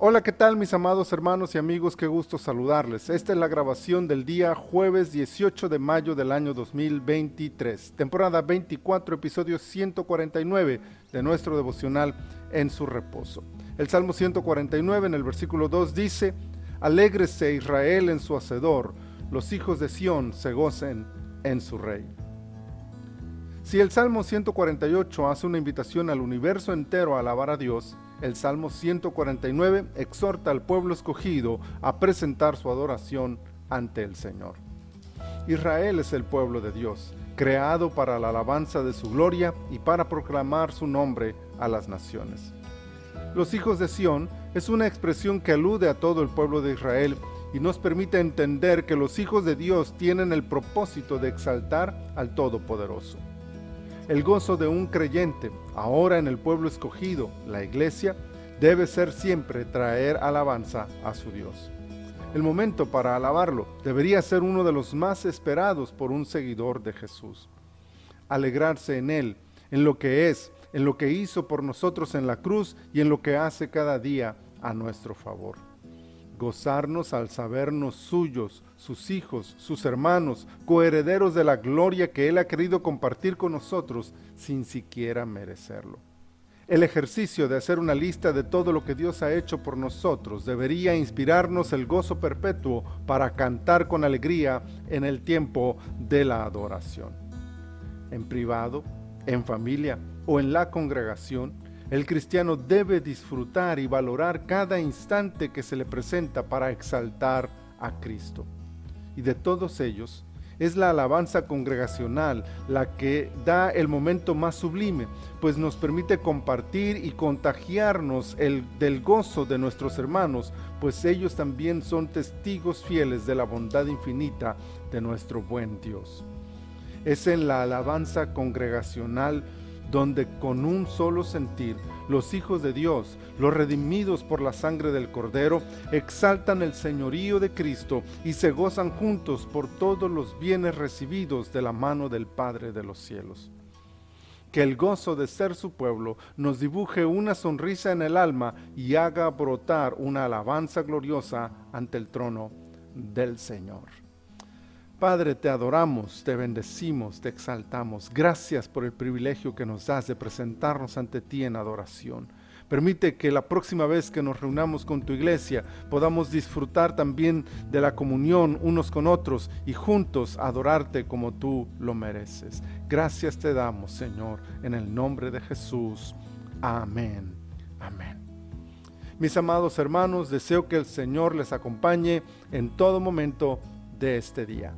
Hola, ¿qué tal mis amados hermanos y amigos? Qué gusto saludarles. Esta es la grabación del día jueves 18 de mayo del año 2023, temporada 24, episodio 149 de nuestro devocional En su reposo. El Salmo 149 en el versículo 2 dice, Alégrese Israel en su Hacedor, los hijos de Sión se gocen en su Rey. Si el Salmo 148 hace una invitación al universo entero a alabar a Dios, el Salmo 149 exhorta al pueblo escogido a presentar su adoración ante el Señor. Israel es el pueblo de Dios, creado para la alabanza de su gloria y para proclamar su nombre a las naciones. Los hijos de Sión es una expresión que alude a todo el pueblo de Israel y nos permite entender que los hijos de Dios tienen el propósito de exaltar al Todopoderoso. El gozo de un creyente, ahora en el pueblo escogido, la iglesia, debe ser siempre traer alabanza a su Dios. El momento para alabarlo debería ser uno de los más esperados por un seguidor de Jesús. Alegrarse en Él, en lo que es, en lo que hizo por nosotros en la cruz y en lo que hace cada día a nuestro favor gozarnos al sabernos suyos, sus hijos, sus hermanos, coherederos de la gloria que Él ha querido compartir con nosotros sin siquiera merecerlo. El ejercicio de hacer una lista de todo lo que Dios ha hecho por nosotros debería inspirarnos el gozo perpetuo para cantar con alegría en el tiempo de la adoración. En privado, en familia o en la congregación, el cristiano debe disfrutar y valorar cada instante que se le presenta para exaltar a Cristo. Y de todos ellos, es la alabanza congregacional la que da el momento más sublime, pues nos permite compartir y contagiarnos el, del gozo de nuestros hermanos, pues ellos también son testigos fieles de la bondad infinita de nuestro buen Dios. Es en la alabanza congregacional donde con un solo sentir los hijos de Dios, los redimidos por la sangre del Cordero, exaltan el señorío de Cristo y se gozan juntos por todos los bienes recibidos de la mano del Padre de los cielos. Que el gozo de ser su pueblo nos dibuje una sonrisa en el alma y haga brotar una alabanza gloriosa ante el trono del Señor. Padre, te adoramos, te bendecimos, te exaltamos. Gracias por el privilegio que nos das de presentarnos ante ti en adoración. Permite que la próxima vez que nos reunamos con tu iglesia podamos disfrutar también de la comunión unos con otros y juntos adorarte como tú lo mereces. Gracias te damos, Señor, en el nombre de Jesús. Amén. Amén. Mis amados hermanos, deseo que el Señor les acompañe en todo momento de este día.